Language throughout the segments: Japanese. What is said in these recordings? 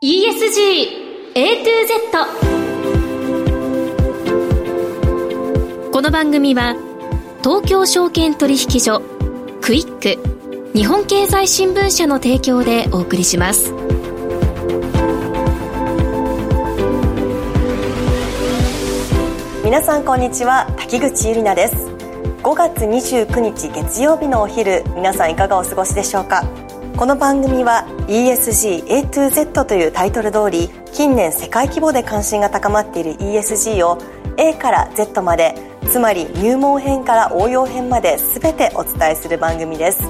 ESG A to Z この番組は東京証券取引所クイック日本経済新聞社の提供でお送りします。皆さんこんにちは滝口ゆり奈です。5月29日月曜日のお昼皆さんいかがお過ごしでしょうか？この番組は ESG A to Z というタイトル通り近年世界規模で関心が高まっている ESG を A から Z までつまり入門編から応用編まで全てお伝えする番組です。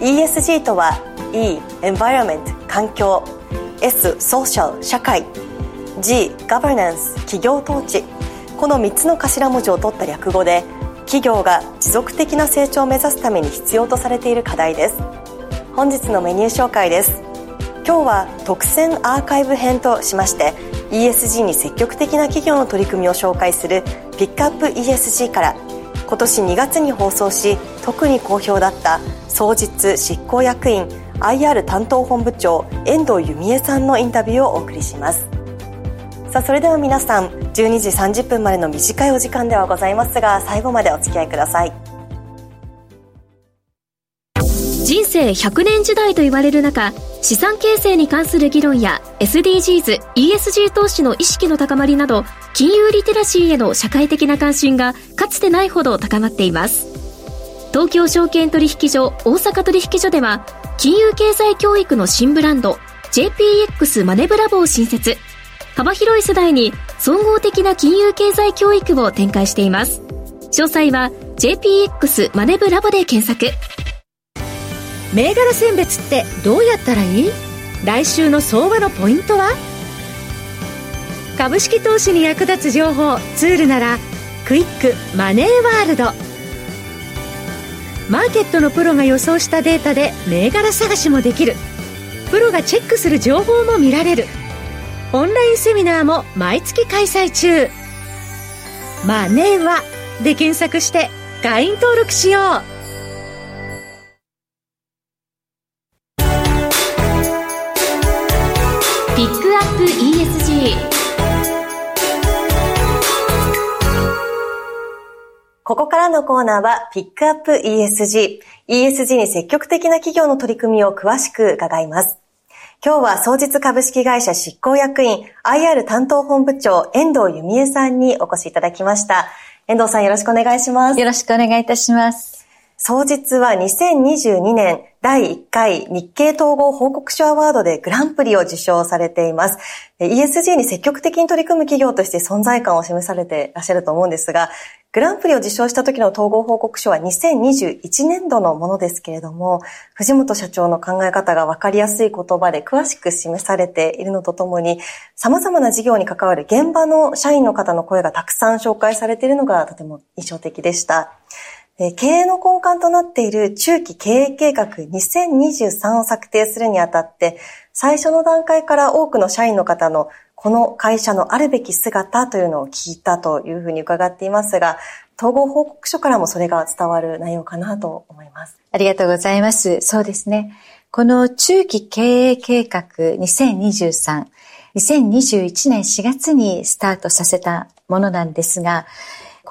ESG とは E Environment 環境 S Social 社会 G Governance 企業統治。この3つの頭文字を取った略語で企業が持続的な成長を目指すために必要とされている課題です。本日のメニュー紹介です。今日は特選アーカイブ編としまして ESG に積極的な企業の取り組みを紹介するピックアップ ESG から今年2月に放送し特に好評だった双日執行役員 IR 担当本部長遠藤由美恵さんのインタビューをお送りします。さあそれでは皆さん12時30分までの短いお時間ではございますが最後までお付き合いください。人生100年時代と言われる中資産形成に関する議論や SDGs、ESG 投資の意識の高まりなど金融リテラシーへの社会的な関心がかつてないほど高まっています。東京証券取引所大阪取引所では金融経済教育の新ブランド JPX マネブラボを新設。幅広い世代に総合的な金融経済教育を展開しています詳細は JPX マネブラボで検索銘柄選別ってどうやったらいい？来週の相場のポイントは？株式投資に役立つ情報ツールならクイックマネーワールド。マーケットのプロが予想したデータで銘柄探しもできる。プロがチェックする情報も見られる。オンラインセミナーも毎月開催中。マネーはで検索して会員登録しよう。ここからのコーナーはピックアップ ESG。ESG に積極的な企業の取り組みを詳しく伺います。今日は創実株式会社執行役員 IR 担当本部長遠藤由美恵さんにお越しいただきました。遠藤さんよろしくお願いします。よろしくお願いいたします。総実は2022年第1回日経統合報告書アワードでグランプリを受賞されています。ESG に積極的に取り組む企業として存在感を示されていらっしゃると思うんですが、グランプリを受賞した時の統合報告書は2021年度のものですけれども、藤本社長の考え方が分かりやすい言葉で詳しく示されているのとともに、様々な事業に関わる現場の社員の方の声がたくさん紹介されているのがとても印象的でした。経営の根幹となっている中期経営計画2023を策定するにあたって、最初の段階から多くの社員の方のこの会社のあるべき姿というのを聞いたというふうに伺っていますが、統合報告書からもそれが伝わる内容かなと思います。ありがとうございます。そうですね。この中期経営計画2023、2021年4月にスタートさせたものなんですが、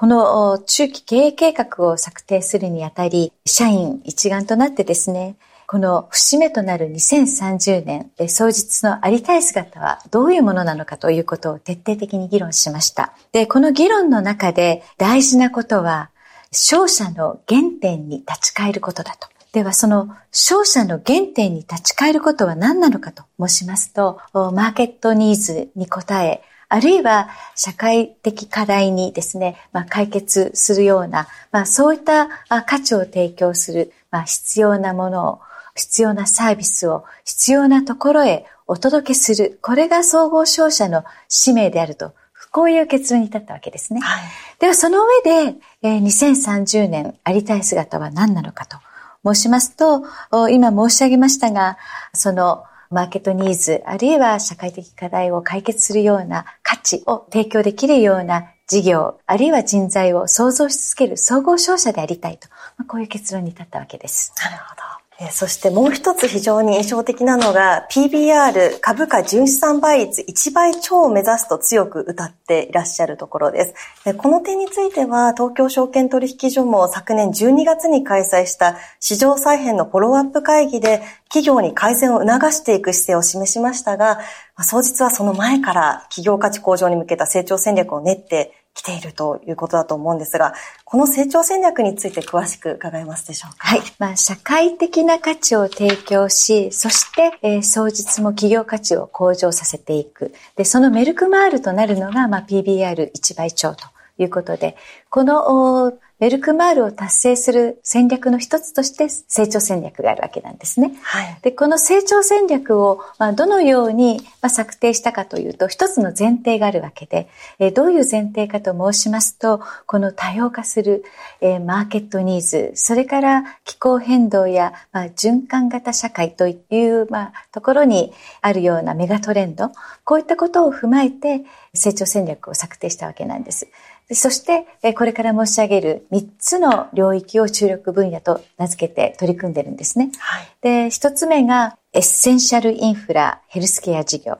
この中期経営計画を策定するにあたり、社員一丸となってですね、この節目となる2030年、総実のありたい姿はどういうものなのかということを徹底的に議論しました。で、この議論の中で大事なことは、勝者の原点に立ち返ることだと。では、その勝者の原点に立ち返ることは何なのかと申しますと、マーケットニーズに応え、あるいは社会的課題にですね、まあ、解決するような、まあ、そういった価値を提供する、まあ、必要なものを、必要なサービスを必要なところへお届けする。これが総合商社の使命であると、こういう結論に至ったわけですね。はい、ではその上で、えー、2030年ありたい姿は何なのかと申しますと、今申し上げましたが、そのマーケットニーズ、あるいは社会的課題を解決するような価値を提供できるような事業、あるいは人材を創造し続ける総合商社でありたいと、まあ、こういう結論に至ったわけです。なるほど。そしてもう一つ非常に印象的なのが PBR 株価純資産倍率1倍超を目指すと強く歌っていらっしゃるところです。この点については東京証券取引所も昨年12月に開催した市場再編のフォローアップ会議で企業に改善を促していく姿勢を示しましたが、総実はその前から企業価値向上に向けた成長戦略を練って来ているということだと思うんですが、この成長戦略について詳しく伺えますでしょうか？はい。まあ、社会的な価値を提供し、そして、えー、総実も企業価値を向上させていく。で、そのメルクマールとなるのが、まあ、PBR 一倍超ということで、このメルクマールを達成する戦略の一つとして成長戦略があるわけなんですね。はい、でこの成長戦略を、まあ、どのように、まあ、策定したかというと、一つの前提があるわけで、えー、どういう前提かと申しますと、この多様化する、えー、マーケットニーズ、それから気候変動や、まあ、循環型社会という、まあ、ところにあるようなメガトレンド、こういったことを踏まえて成長戦略を策定したわけなんです。そして、これから申し上げる3つの領域を注力分野と名付けて取り組んでるんですね。はい、で、1つ目がエッセンシャルインフラヘルスケア事業。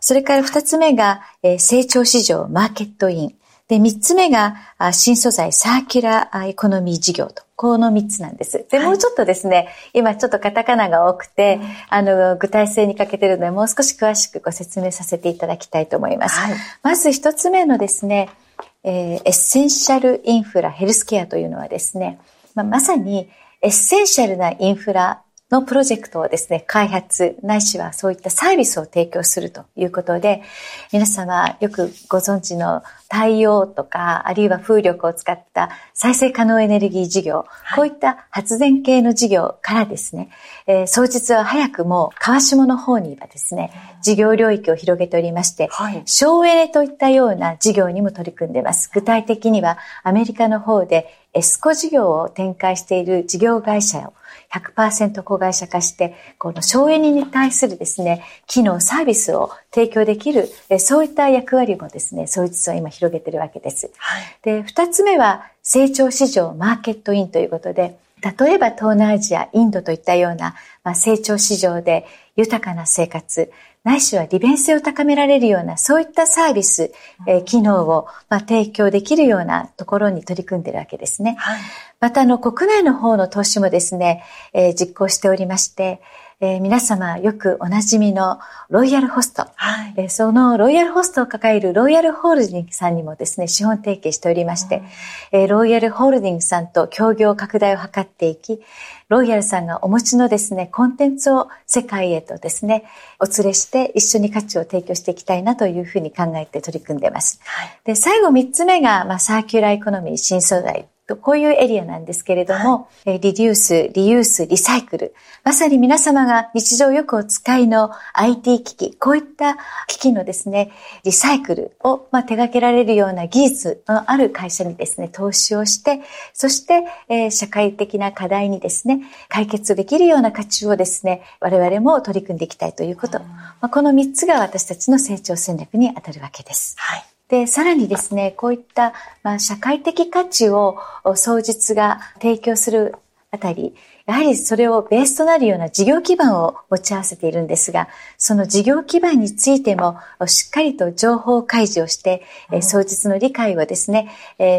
それから2つ目が成長市場マーケットイン。で、3つ目が新素材サーキュラーエコノミー事業と。この3つなんです。で、もうちょっとですね、今ちょっとカタカナが多くて、あの、具体性に欠けてるので、もう少し詳しくご説明させていただきたいと思います。はい、まず1つ目のですね、えー、エッセンシャルインフラヘルスケアというのはですね、まあ、まさにエッセンシャルなインフラのプロジェクトをですね、開発、ないしはそういったサービスを提供するということで、皆様よくご存知の太陽とか、あるいは風力を使った再生可能エネルギー事業、はい、こういった発電系の事業からですね、えー、総実は早くも川下の方にはですね、事業領域を広げておりまして、はい、省エネといったような事業にも取り組んでいます。具体的にはアメリカの方でエスコ事業を展開している事業会社を100%子会社化して、この省エネに対するですね、機能、サービスを提供できる、そういった役割もですね、そういう実は今広げてるわけです。はい、で、二つ目は、成長市場マーケットインということで、例えば東南アジア、インドといったような、まあ、成長市場で豊かな生活、ないしは利便性を高められるような、そういったサービス、えー、機能を、まあ、提供できるようなところに取り組んでいるわけですね。はい、また、あの、国内の方の投資もですね、えー、実行しておりまして、えー、皆様よくおなじみのロイヤルホスト、はい、えー、そのロイヤルホストを抱えるロイヤルホールディングさんにもですね、資本提携しておりまして、うん、えー、ロイヤルホールディングさんと協業拡大を図っていき、ロイヤルさんがお持ちのですね、コンテンツを世界へとですね、お連れして一緒に価値を提供していきたいなというふうに考えて取り組んでいます。はい、で、最後三つ目が、まあ、サーキュラーエコノミー新素材。と、こういうエリアなんですけれども、はい、リデュース、リユース、リサイクル。まさに皆様が日常よくお使いの IT 機器、こういった機器のですね、リサイクルを、まあ、手掛けられるような技術のある会社にですね、投資をして、そして、えー、社会的な課題にですね、解決できるような価値をですね、我々も取り組んでいきたいということ。まあ、この3つが私たちの成長戦略に当たるわけです。はいで、さらにですね、こういった、まあ、社会的価値を創実が提供するあたり、やはりそれをベースとなるような事業基盤を持ち合わせているんですが、その事業基盤についてもしっかりと情報開示をして、うん、創実の理解をですね、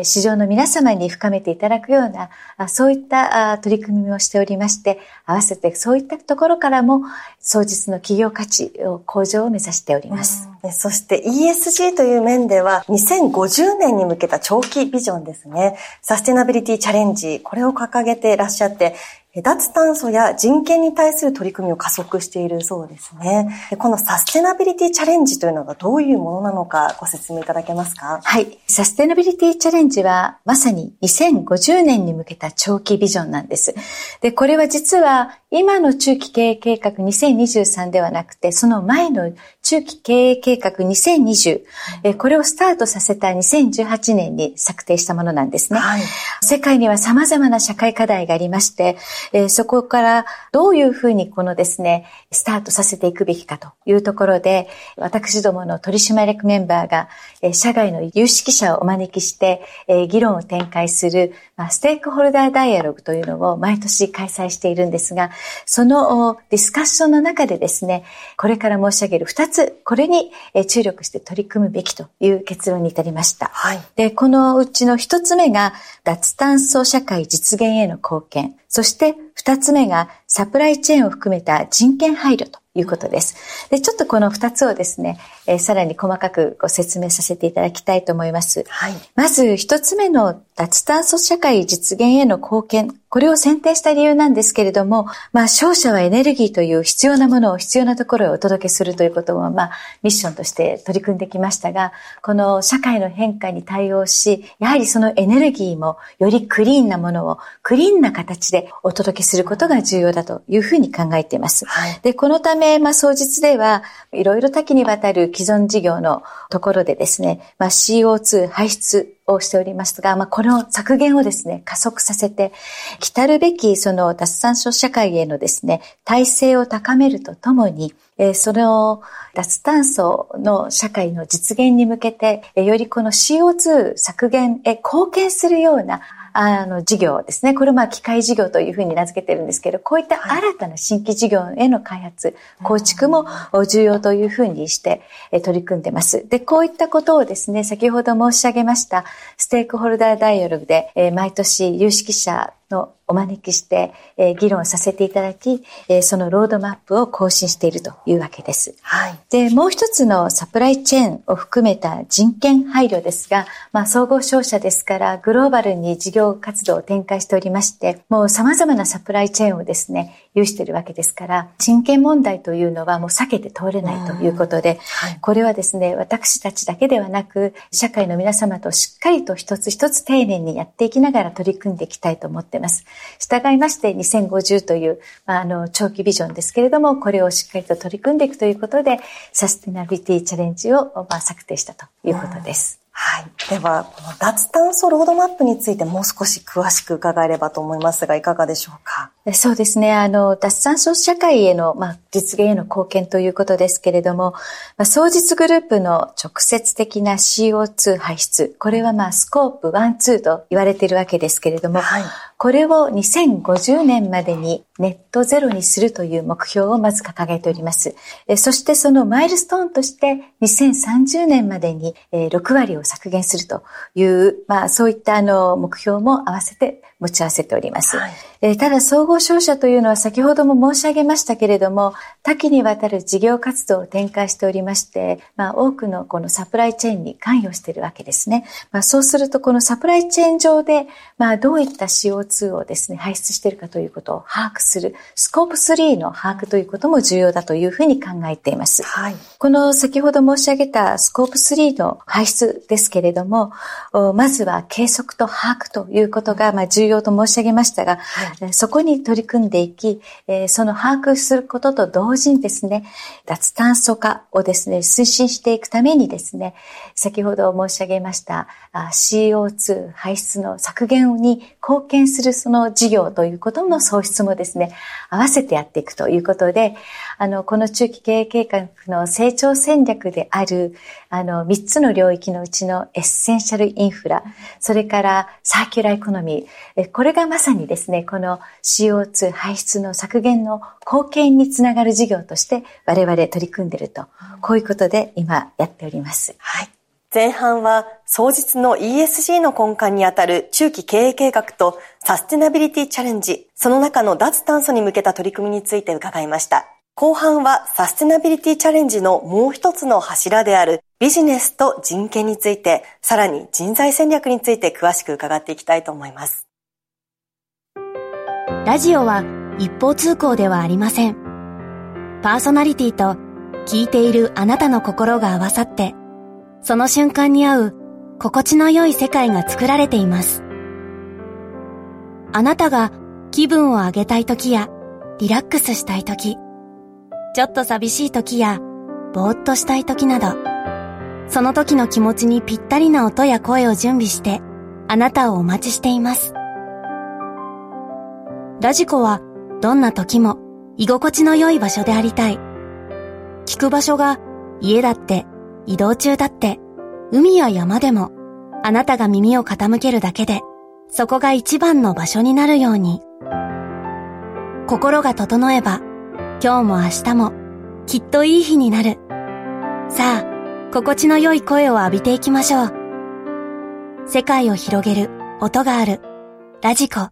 市場の皆様に深めていただくような、そういった取り組みをしておりまして、合わせてそういったところからも、創実の企業価値を向上を目指しております。うん、そして ESG という面では、2050年に向けた長期ビジョンですね。サステナビリティチャレンジ、これを掲げていらっしゃって、脱炭素や人権に対する取り組みを加速しているそうですね。このサステナビリティチャレンジというのがどういうものなのかご説明いただけますか？はい。サステナビリティチャレンジはまさに2050年に向けた長期ビジョンなんです。で、これは実は今の中期経営計画2023ではなくて、その前の中期経営計画2020、えこれをスタートさせた2018年に策定したものなんですね。はい、世界には様々な社会課題がありまして、えそこからどういうふうにこのですね、スタートさせていくべきかというところで、私どもの取締役メンバーが、え社外の有識者をお招きして、え議論を展開する、まあ、ステークホルダーダイアログというのを毎年開催しているんですが、そのディスカッションの中でですね、これから申し上げる2つ、これに注力して取り組むべきという結論に至りました。はい、で、このうちの1つ目が、脱炭素社会実現への貢献。そして2つ目が、サプライチェーンを含めた人権配慮ということです。で、ちょっとこの2つをですね、えー、さらに細かくご説明させていただきたいと思います。はい、まず1つ目の脱炭素社会実現への貢献。これを選定した理由なんですけれども、まあ、商社はエネルギーという必要なものを必要なところへお届けするということを、まあ、ミッションとして取り組んできましたが、この社会の変化に対応し、やはりそのエネルギーもよりクリーンなものをクリーンな形でお届けすることが重要だというふうに考えています。はい、で、このため、まあ、総実では、いろいろ多岐にわたる既存事業のところでですね、まあ、CO2 排出をしておりますが、まあ、この削減をですね、加速させて、来るべきその脱炭素社会へのですね、体制を高めるとともに、えその脱炭素の社会の実現に向けて、よりこの CO2 削減へ貢献するようなあの、事業ですね。これまあ、機械事業というふうに名付けてるんですけど、こういった新たな新規事業への開発、構築も重要というふうにして取り組んでます。で、こういったことをですね、先ほど申し上げました、ステークホルダーダイアログで、毎年有識者のお招きして、えー、議論させていただき、えー、そのロードマップを更新しているというわけです。はい。で、もう一つのサプライチェーンを含めた人権配慮ですが、まあ、総合商社ですから、グローバルに事業活動を展開しておりまして、もう様々なサプライチェーンをですね、有しているわけですから、人権問題というのはもう避けて通れないということで、はい、これはですね、私たちだけではなく、社会の皆様としっかりと一つ一つ丁寧にやっていきながら取り組んでいきたいと思っています。従いまして2050という、まあ、あの、長期ビジョンですけれども、これをしっかりと取り組んでいくということで、サステナビリティチャレンジを、まあ、策定したということです。はい。では、この脱炭素ロードマップについてもう少し詳しく伺えればと思いますが、いかがでしょうか？そうですね。あの、脱炭素社会への、まあ、実現への貢献ということですけれども、まあ、総実グループの直接的な CO2 排出、これはまあ、スコープ1、2と言われているわけですけれども、はい、これを2050年までにネットゼロにするという目標をまず掲げております。そしてそのマイルストーンとして2030年までに6割を削減するという、まあそういったあの目標も合わせて持ち合わせております。はい、ただ総合商社というのは先ほども申し上げましたけれども、多岐にわたる事業活動を展開しておりまして、まあ多くのこのサプライチェーンに関与しているわけですね。まあそうするとこのサプライチェーン上で、まあどういった CO2 をですね、排出しているかということを把握する、スコープ3の把握ということも重要だというふうに考えています。はい、この先ほど申し上げたスコープ3の排出ですけれども、まずは計測と把握ということがまあ重要と申し上げましたが、はい、そこに取り組んでいき、その把握することと同時にですね、脱炭素化をですね、推進していくためにですね、先ほど申し上げました CO2 排出の削減に貢献するその事業ということの創出もですね、合わせてやっていくということで、あの、この中期経営計画の成長戦略である、あの、3つの領域のうちのエッセンシャルインフラ、それからサーキュラーエコノミー、これがまさにですね、この CO2 排出の削減の貢献につながる事業として我々取り組んでいると、こういうことで今やっております。はい。前半は、双日の ESG の根幹にあたる中期経営計画とサステナビリティチャレンジ、その中の脱炭素に向けた取り組みについて伺いました。後半はサステナビリティチャレンジのもう一つの柱であるビジネスと人権について、さらに人材戦略について詳しく伺っていきたいと思います。ラジオは一方通行ではありません。パーソナリティと聞いているあなたの心が合わさってその瞬間に合う心地の良い世界が作られています。あなたが気分を上げたい時やリラックスしたい時、ちょっと寂しい時やぼーっとしたい時など、その時の気持ちにぴったりな音や声を準備してあなたをお待ちしています。ラジコはどんな時も居心地の良い場所でありたい。聞く場所が家だって移動中だって、海や山でも、あなたが耳を傾けるだけで、そこが一番の場所になるように。心が整えば、今日も明日もきっといい日になる。さあ、心地の良い声を浴びていきましょう。世界を広げる音がある。ラジコ。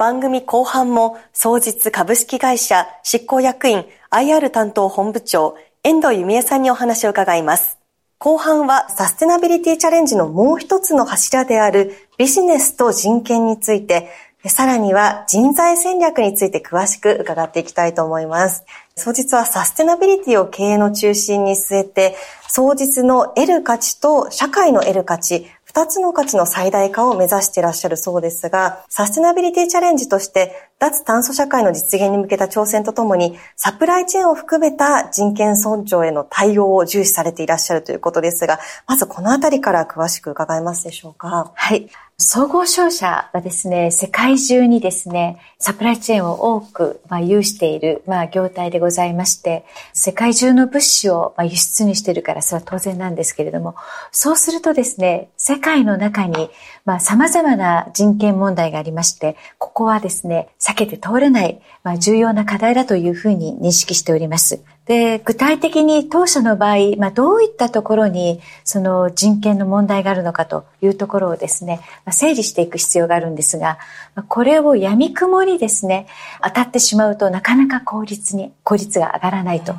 番組後半も、総実株式会社執行役員 IR 担当本部長、遠藤弓江さんにお話を伺います。後半はサステナビリティチャレンジのもう一つの柱であるビジネスと人権について、さらには人材戦略について詳しく伺っていきたいと思います。総実はサステナビリティを経営の中心に据えて、総実の得る価値と社会の得る価値、2つの価値の最大化を目指していらっしゃるそうですが、サステナビリティチャレンジとして、脱炭素社会の実現に向けた挑戦とともに、サプライチェーンを含めた人権尊重への対応を重視されていらっしゃるということですが、まずこのあたりから詳しく伺えますでしょうか？はい。総合商社はですね、世界中にですね、サプライチェーンを多く、まあ、有している、まあ、業態でございまして、世界中の物資を、まあ、輸出にしているから、それは当然なんですけれども、そうするとですね、世界の中に、まあ、様々な人権問題がありまして、ここはですね、避けて通れない、まあ、重要な課題だというふうに認識しております。で、具体的に当社の場合、まあ、どういったところにその人権の問題があるのかというところをですね、まあ、整理していく必要があるんですが、まあ、これを闇雲にですね、当たってしまうとなかなか効率に、効率が上がらないと。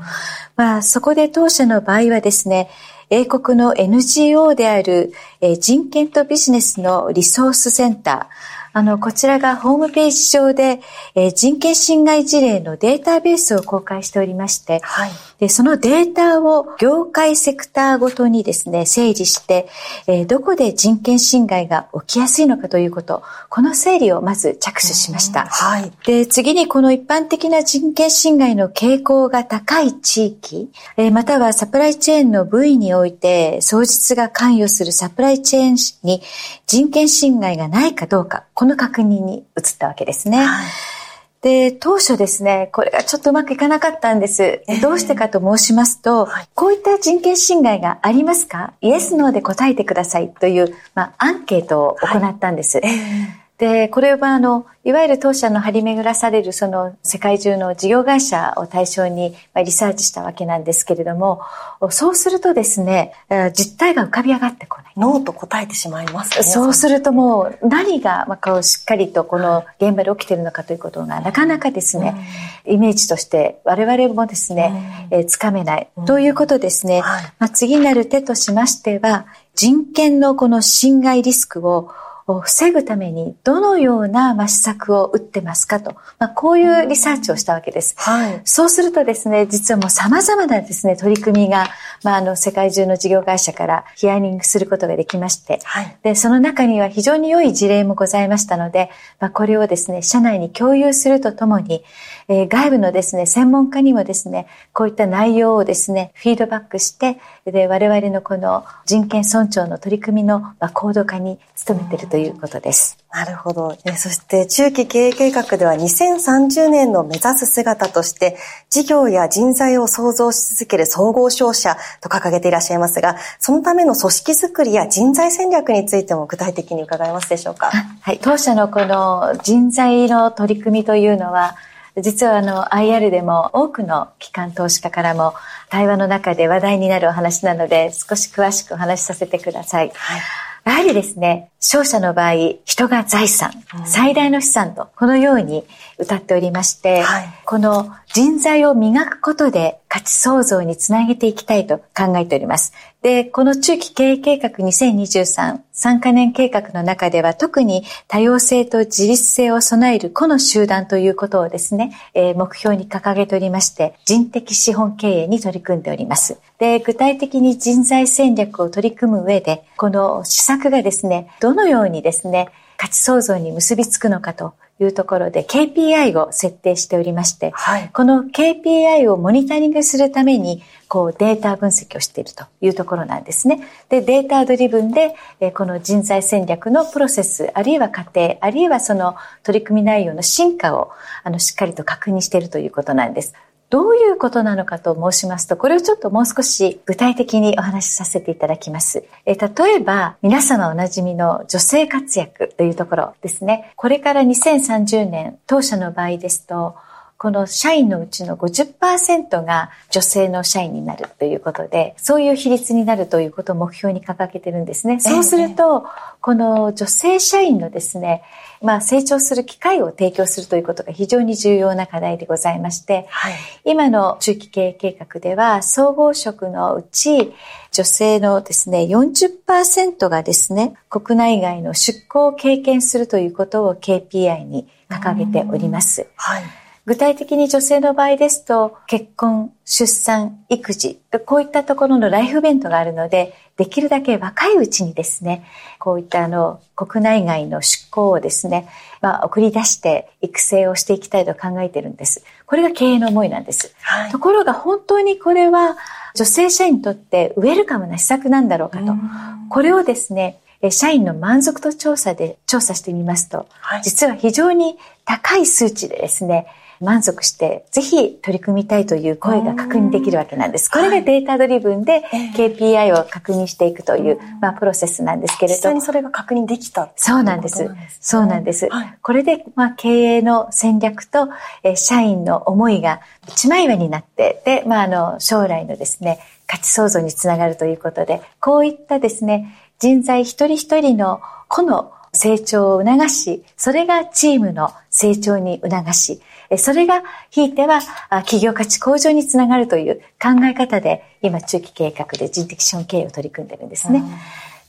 まあ、そこで当社の場合はですね、英国の NGO である、え人権とビジネスのリソースセンター、あの、こちらがホームページ上で、え、人権侵害事例のデータベースを公開しておりまして、はい、でそのデータを業界セクターごとにですね、整理して、えー、どこで人権侵害が起きやすいのかということ、この整理をまず着手しました。はい、で、次にこの一般的な人権侵害の傾向が高い地域、えー、またはサプライチェーンの部位において、創実が関与するサプライチェーンに人権侵害がないかどうか、この確認に移ったわけですね。はい、で、当初ですね、これがちょっとうまくいかなかったんです。えー、どうしてかと申しますと、はい、こういった人権侵害がありますか？イエス、ノーで答えてくださいという、まあ、アンケートを行ったんです。はい。えーで、これはあの、いわゆる当社の張り巡らされるその世界中の事業会社を対象にリサーチしたわけなんですけれども、そうするとですね、実態が浮かび上がってこない。ノーと答えてしまいますね。そうするともう何が、まあ、こうしっかりとこの現場で起きているのかということがなかなかですね、イメージとして我々もですね、えー、つかめない。ということですね、まあ、次なる手としましては、人権のこの侵害リスクをを防ぐためにどのような施策を打ってますかと、まあ、こういうリサーチをしたわけです。はい、そうするとですね、実はもう様々なですね、取り組みが、まあ、あの、世界中の事業会社からヒアリングすることができまして、はい、で、その中には非常に良い事例もございましたので、まあ、これをですね、社内に共有するとともに、えー、外部のですね、専門家にもですね、こういった内容をですね、フィードバックして、で、我々のこの人権尊重の取り組みの、まあ、高度化に努めているということです。なるほど。そして中期経営計画では2030年の目指す姿として、事業や人材を創造し続ける総合商社と掲げていらっしゃいますが、そのための組織づくりや人材戦略についても具体的に伺えますでしょうか？はい。当社のこの人材の取り組みというのは、実はあの IR でも多くの機関投資家からも対話の中で話題になるお話なので少し詳しくお話しさせてください。はいやはりですね、商社の場合、人が財産、最大の資産と、このように歌っておりまして、はい、この人材を磨くことで価値創造につなげていきたいと考えております。で、この中期経営計画2023、3カ年計画の中では特に多様性と自立性を備える個の集団ということをですね、えー、目標に掲げておりまして、人的資本経営に取り組んでおります。で、具体的に人材戦略を取り組む上で、この施策がですね、どのようにですね、価値創造に結びつくのかというところで KPI を設定しておりまして、はい、この KPI をモニタリングするために、こうデータ分析をしているというところなんですね。で、データドリブンで、えこの人材戦略のプロセス、あるいは過程、あるいはその取り組み内容の進化を、あの、しっかりと確認しているということなんです。どういうことなのかと申しますと、これをちょっともう少し具体的にお話しさせていただきます。え例えば、皆様おなじみの女性活躍というところですね。これから2030年、当社の場合ですと、この社員のうちの50%が女性の社員になるということで、そういう比率になるということを目標に掲げてるんですね。そうすると、この女性社員のですね、まあ、成長する機会を提供するということが非常に重要な課題でございまして、はい、今の中期経営計画では、総合職のうち、女性のですね、40%がですね、国内外の出向を経験するということを KPI に掲げております。はい具体的に女性の場合ですと、結婚、出産、育児、こういったところのライフイベントがあるので、できるだけ若いうちにですね、こういったあの、国内外の出向をですね、まあ、送り出して育成をしていきたいと考えてるんです。これが経営の思いなんです。はい、ところが本当にこれは女性社員にとってウェルカムな施策なんだろうかと。これをですね、社員の満足度調査で調査してみますと、はい、実は非常に高い数値でですね、満足して、ぜひ取り組みたいという声が確認できるわけなんです。これがデータドリブンで KPI を確認していくという、まあ、プロセスなんですけれど。実際にそれが確認できたそうなんです。そうなんです。これで、まあ、経営の戦略と、え社員の思いが一枚岩になって、で、まあ、あの、将来のですね、価値創造につながるということで、こういったですね、人材一人一人の個の成長を促し、それがチームの成長に促し、それがひいては企業価値向上につながるという考え方で今中期計画で人的資本経営を取り組んでるんですね。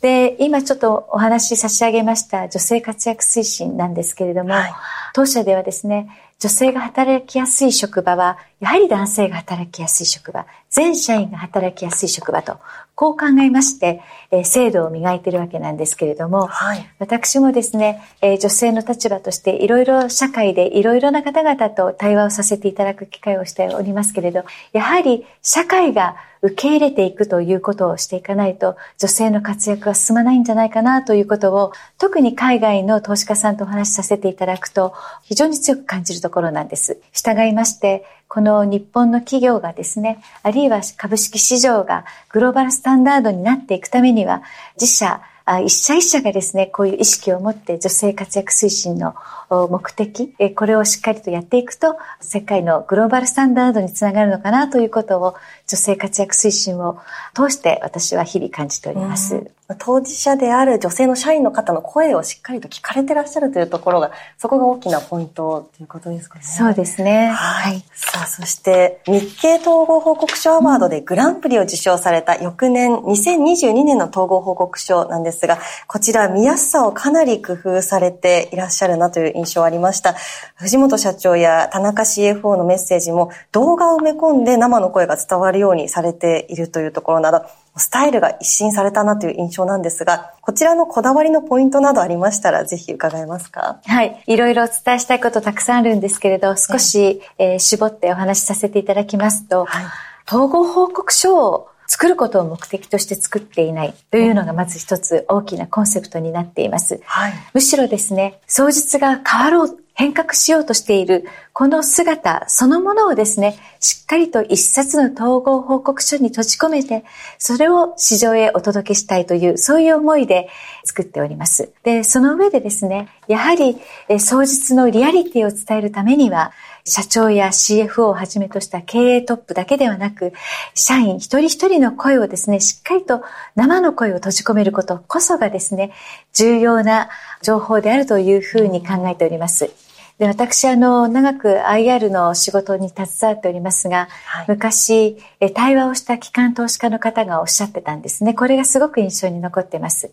で、今ちょっとお話し差し上げました女性活躍推進なんですけれども、はい、当社ではですね、女性が働きやすい職場は、やはり男性が働きやすい職場、全社員が働きやすい職場と、こう考えまして、えー、制度を磨いているわけなんですけれども、はい、私もですね、えー、女性の立場としていろいろ社会でいろいろな方々と対話をさせていただく機会をしておりますけれど、やはり社会が受け入れていくということをしていかないと、女性の活躍は進まないんじゃないかなということを、特に海外の投資家さんとお話しさせていただくと、非常に強く感じるところなんです。従いまして、この日本の企業がですね、あるいは株式市場がグローバルスタンダードになっていくためには、自社、一社一社がですね、こういう意識を持って女性活躍推進の目的、これをしっかりとやっていくと、世界のグローバルスタンダードにつながるのかなということを、女性活躍推進を通して私は日々感じております。当事者である女性の社員の方の声をしっかりと聞かれてらっしゃるというところが、そこが大きなポイントということですかね。そうですね。はい。さあ、そして日経統合報告書アワードでグランプリを受賞された翌年、2022年の統合報告書なんですが、こちら見やすさをかなり工夫されていらっしゃるなという印象ありました。藤本社長や田中 CFO のメッセージも動画を埋め込んで生の声が伝わるようにされているというところなど、スタイルが一新されたなという印象なんですが、こちらのこだわりのポイントなどありましたら、ぜひ伺えますか？はい。いろいろお伝えしたいことたくさんあるんですけれど、少し、えー、絞ってお話しさせていただきますと、はい、統合報告書を作ることを目的として作っていないというのがまず一つ大きなコンセプトになっています。はい、むしろですね、双日が変わろう、変革しようとしているこの姿そのものをですね、しっかりと一冊の統合報告書に閉じ込めて、それを市場へお届けしたいという、そういう思いで作っております。で、その上でですね、やはり、双日のリアリティを伝えるためには、社長や CFO をはじめとした経営トップだけではなく、社員一人一人の声をですね、しっかりと生の声を閉じ込めることこそがですね、重要な情報であるというふうに考えております。で私、あの、長く IR の仕事に携わっておりますが、はい、昔、対話をした機関投資家の方がおっしゃってたんですね。これがすごく印象に残っています。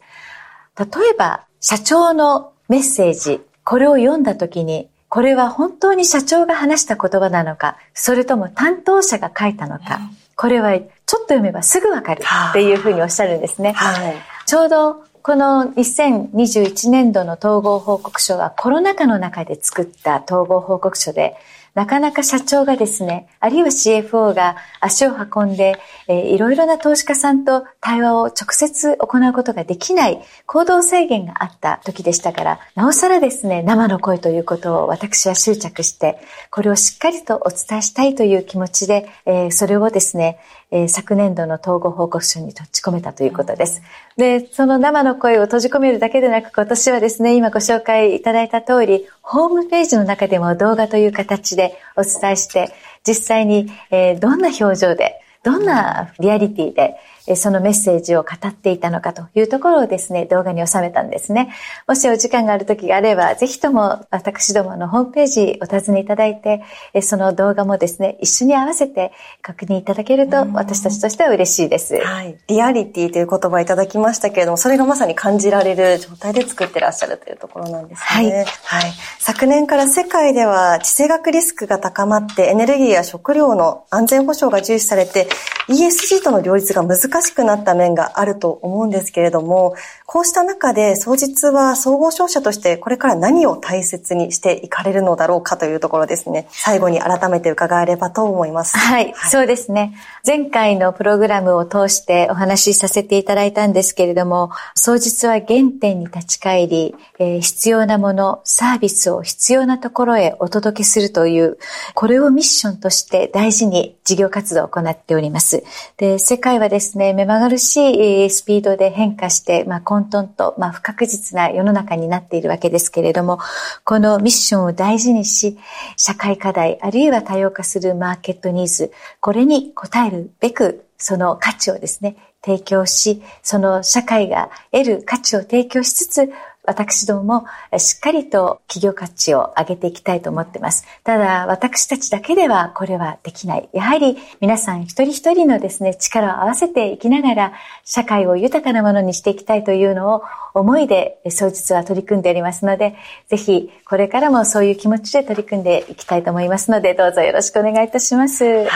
例えば、社長のメッセージ、これを読んだときに、これは本当に社長が話した言葉なのか、それとも担当者が書いたのか、これはちょっと読めばすぐわかるっていうふうにおっしゃるんですね。はい、ちょうどこの2021年度の統合報告書はコロナ禍の中で作った統合報告書で、なかなか社長がですね、あるいは CFO が足を運んで、えー、いろいろな投資家さんと対話を直接行うことができない行動制限があった時でしたから、なおさらですね、生の声ということを私は執着して、これをしっかりとお伝えしたいという気持ちで、えー、それをですね、えー、昨年度の統合報告書に閉じ込めたということです。で、その生の声を閉じ込めるだけでなく、今年はですね、今ご紹介いただいた通り、ホームページの中でも動画という形でお伝えして、実際に、えー、どんな表情で、どんなリアリティで、そのメッセージを語っていたのかというところをですね、動画に収めたんですね。もしお時間がある時があれば、ぜひとも私どものホームページお尋ねいただいて、その動画もですね、一緒に合わせて確認いただけると私たちとしては嬉しいです。はい。リアリティという言葉いただきましたけれども、それがまさに感じられる状態で作ってらっしゃるというところなんですね。はい。はい。昨年から世界では地政学リスクが高まってエネルギーや食料の安全保障が重視されて ESG との両立が難しくなった面があると思うんですけれども、こうした中で、総実は総合商社としてこれから何を大切にしていかれるのだろうかというところですね。最後に改めて伺えればと思います。はい、はい、そうですね。前回のプログラムを通してお話しさせていただいたんですけれども、総実は原点に立ち返り、えー、必要なもの、サービスを必要なところへお届けするという、これをミッションとして大事に事業活動を行っております。で、世界はですね、目まぐるしいスピードで変化して、まあ、混沌と、まあ、不確実な世の中になっているわけですけれども、このミッションを大事にし、社会課題、あるいは多様化するマーケットニーズ、これに応えるべく、その価値をですね、提供し、その社会が得る価値を提供しつつ、私どもしっかりと企業価値を上げていきたいと思っています。ただ、私たちだけではこれはできない。やはり皆さん一人一人のですね、力を合わせていきながら、社会を豊かなものにしていきたいというのを思いで、総実は取り組んでおりますので、ぜひこれからもそういう気持ちで取り組んでいきたいと思いますので、どうぞよろしくお願いいたします。はい。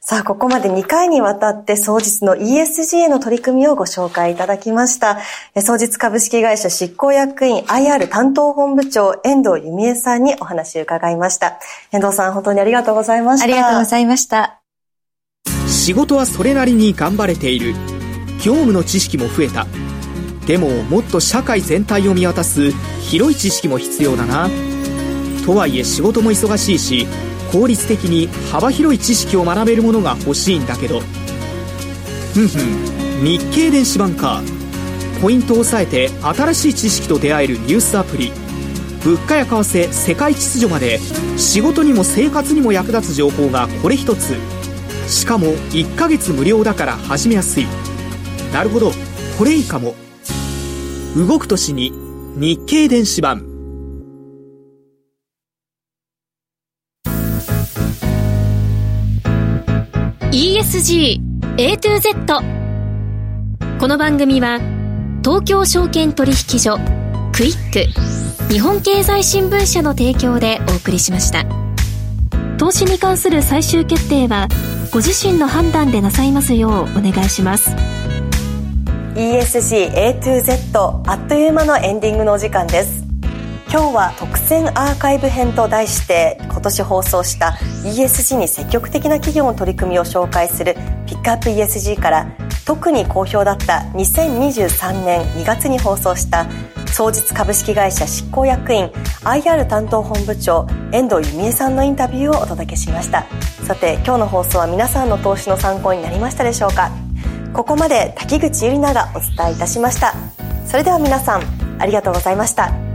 さあ、ここまで2回にわたって、総実の ESG への取り組みをご紹介いただきました。総実株式会社執行役員 IR 担当本部長、遠藤由美恵さんにお話を伺いました。遠藤さん、本当にありがとうございました。ありがとうございました。仕事はそれなりに頑張れている。業務の知識も増えた。でも、もっと社会全体を見渡す広い知識も必要だな。とはいえ仕事も忙しいし、効率的に幅広い知識を学べるものが欲しいんだけど。ふんふん、日経電子版か。ポイントを押さえて新しい知識と出会えるニュースアプリ。物価や為替世界秩序まで仕事にも生活にも役立つ情報がこれ一つ。しかも1ヶ月無料だから始めやすい。なるほど。これいいかも。動く年に日経電子版。ESG A to Z この番組は東京証券取引所クイック日本経済新聞社の提供でお送りしました。投資に関する最終決定はご自身の判断でなさいますようお願いします。ESG A to Z あっという間のエンディングのお時間です。今日は特選アーカイブ編と題して今年放送した ESG に積極的な企業の取り組みを紹介するピックアップ ESG から特に好評だった2023年2月に放送した総実株式会社執行役員 IR 担当本部長遠藤由美恵さんのインタビューをお届けしました。さて今日の放送は皆さんの投資の参考になりましたでしょうか？ここまで滝口ゆりながお伝えいたしました。それでは皆さんありがとうございました。